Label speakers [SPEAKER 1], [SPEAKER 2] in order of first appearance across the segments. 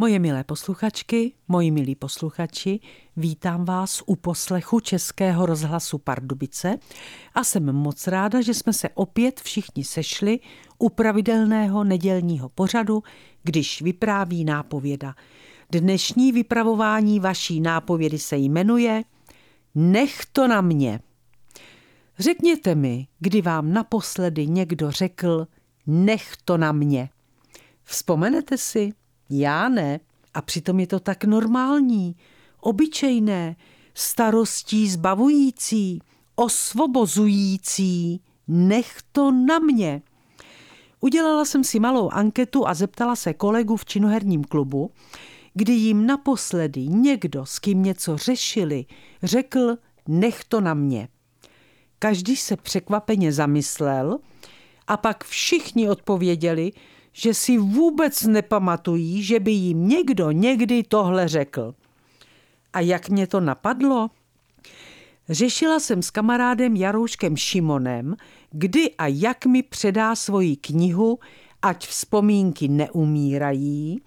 [SPEAKER 1] Moje milé posluchačky, moji milí posluchači, vítám vás u poslechu Českého rozhlasu Pardubice a jsem moc ráda, že jsme se opět všichni sešli u pravidelného nedělního pořadu, když vypráví nápověda. Dnešní vypravování vaší nápovědy se jmenuje Nech to na mě. Řekněte mi, kdy vám naposledy někdo řekl Nech to na mě. Vzpomenete si? Já ne. A přitom je to tak normální, obyčejné, starostí zbavující, osvobozující. Nech to na mě. Udělala jsem si malou anketu a zeptala se kolegu v činoherním klubu, kdy jim naposledy někdo, s kým něco řešili, řekl, nech to na mě. Každý se překvapeně zamyslel a pak všichni odpověděli, že si vůbec nepamatují, že by jim někdo někdy tohle řekl. A jak mě to napadlo? Řešila jsem s kamarádem Jarouškem Šimonem, kdy a jak mi předá svoji knihu Ať vzpomínky neumírají,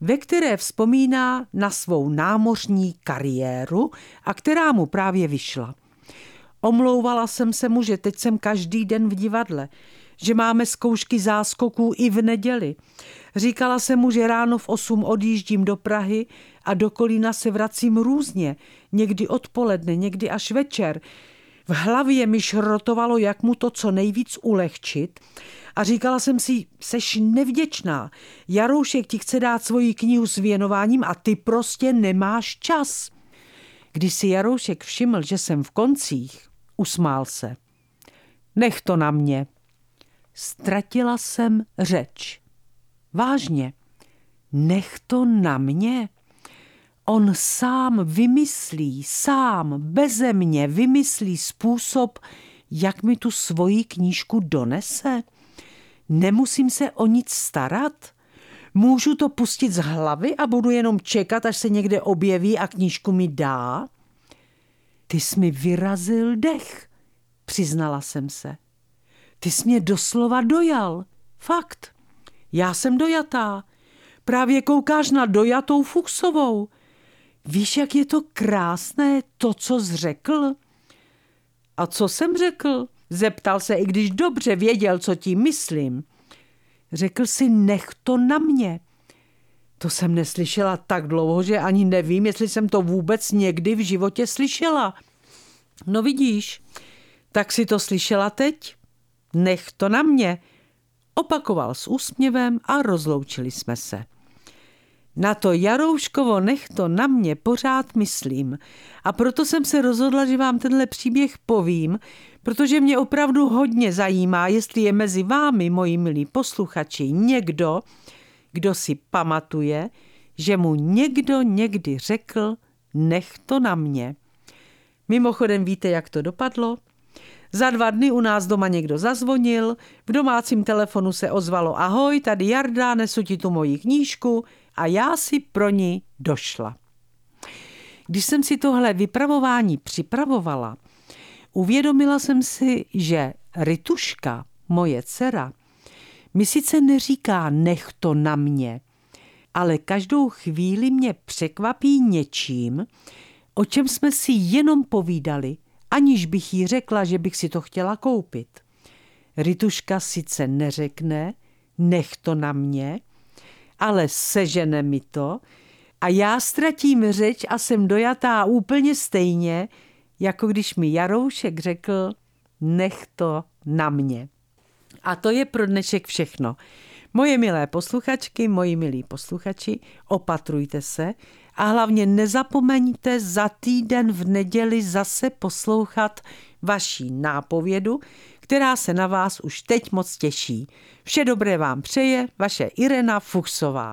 [SPEAKER 1] ve které vzpomíná na svou námořní kariéru a která mu právě vyšla. Omlouvala jsem se mu, že teď jsem každý den v divadle, že máme zkoušky záskoků i v neděli. Říkala jsem mu, že ráno v 8 odjíždím do Prahy a do Kolína se vracím různě, někdy odpoledne, někdy až večer. V hlavě mi šrotovalo, jak mu to co nejvíc ulehčit a říkala jsem si, seš nevděčná. Jaroušek ti chce dát svoji knihu s věnováním a ty prostě nemáš čas. Když si Jaroušek všiml, že jsem v koncích, usmál se. Nech to na mě, Ztratila jsem řeč. Vážně, nech to na mě. On sám vymyslí, sám, beze mě vymyslí způsob, jak mi tu svoji knížku donese. Nemusím se o nic starat. Můžu to pustit z hlavy a budu jenom čekat, až se někde objeví a knížku mi dá? Ty jsi mi vyrazil dech, přiznala jsem se. Ty jsi mě doslova dojal. Fakt. Já jsem dojatá. Právě koukáš na dojatou Fuchsovou. Víš, jak je to krásné, to, co jsi řekl? A co jsem řekl? Zeptal se, i když dobře věděl, co tím myslím. Řekl si, nech to na mě. To jsem neslyšela tak dlouho, že ani nevím, jestli jsem to vůbec někdy v životě slyšela. No vidíš, tak si to slyšela teď? Nech to na mě, opakoval s úsměvem a rozloučili jsme se. Na to Jarouškovo nech to na mě pořád myslím a proto jsem se rozhodla, že vám tenhle příběh povím, protože mě opravdu hodně zajímá, jestli je mezi vámi, moji milí posluchači, někdo, kdo si pamatuje, že mu někdo někdy řekl, nech to na mě. Mimochodem víte, jak to dopadlo? Za dva dny u nás doma někdo zazvonil, v domácím telefonu se ozvalo ahoj, tady Jarda, nesu ti tu moji knížku a já si pro ní došla. Když jsem si tohle vypravování připravovala, uvědomila jsem si, že Rituška, moje dcera, mi sice neříká nech to na mě, ale každou chvíli mě překvapí něčím, o čem jsme si jenom povídali aniž bych jí řekla, že bych si to chtěla koupit. Rituška sice neřekne, nech to na mě, ale sežene mi to a já ztratím řeč a jsem dojatá úplně stejně, jako když mi Jaroušek řekl, nech to na mě. A to je pro dnešek všechno. Moje milé posluchačky, moji milí posluchači, opatrujte se a hlavně nezapomeňte za týden v neděli zase poslouchat vaší nápovědu, která se na vás už teď moc těší. Vše dobré vám přeje vaše Irena Fuchsová.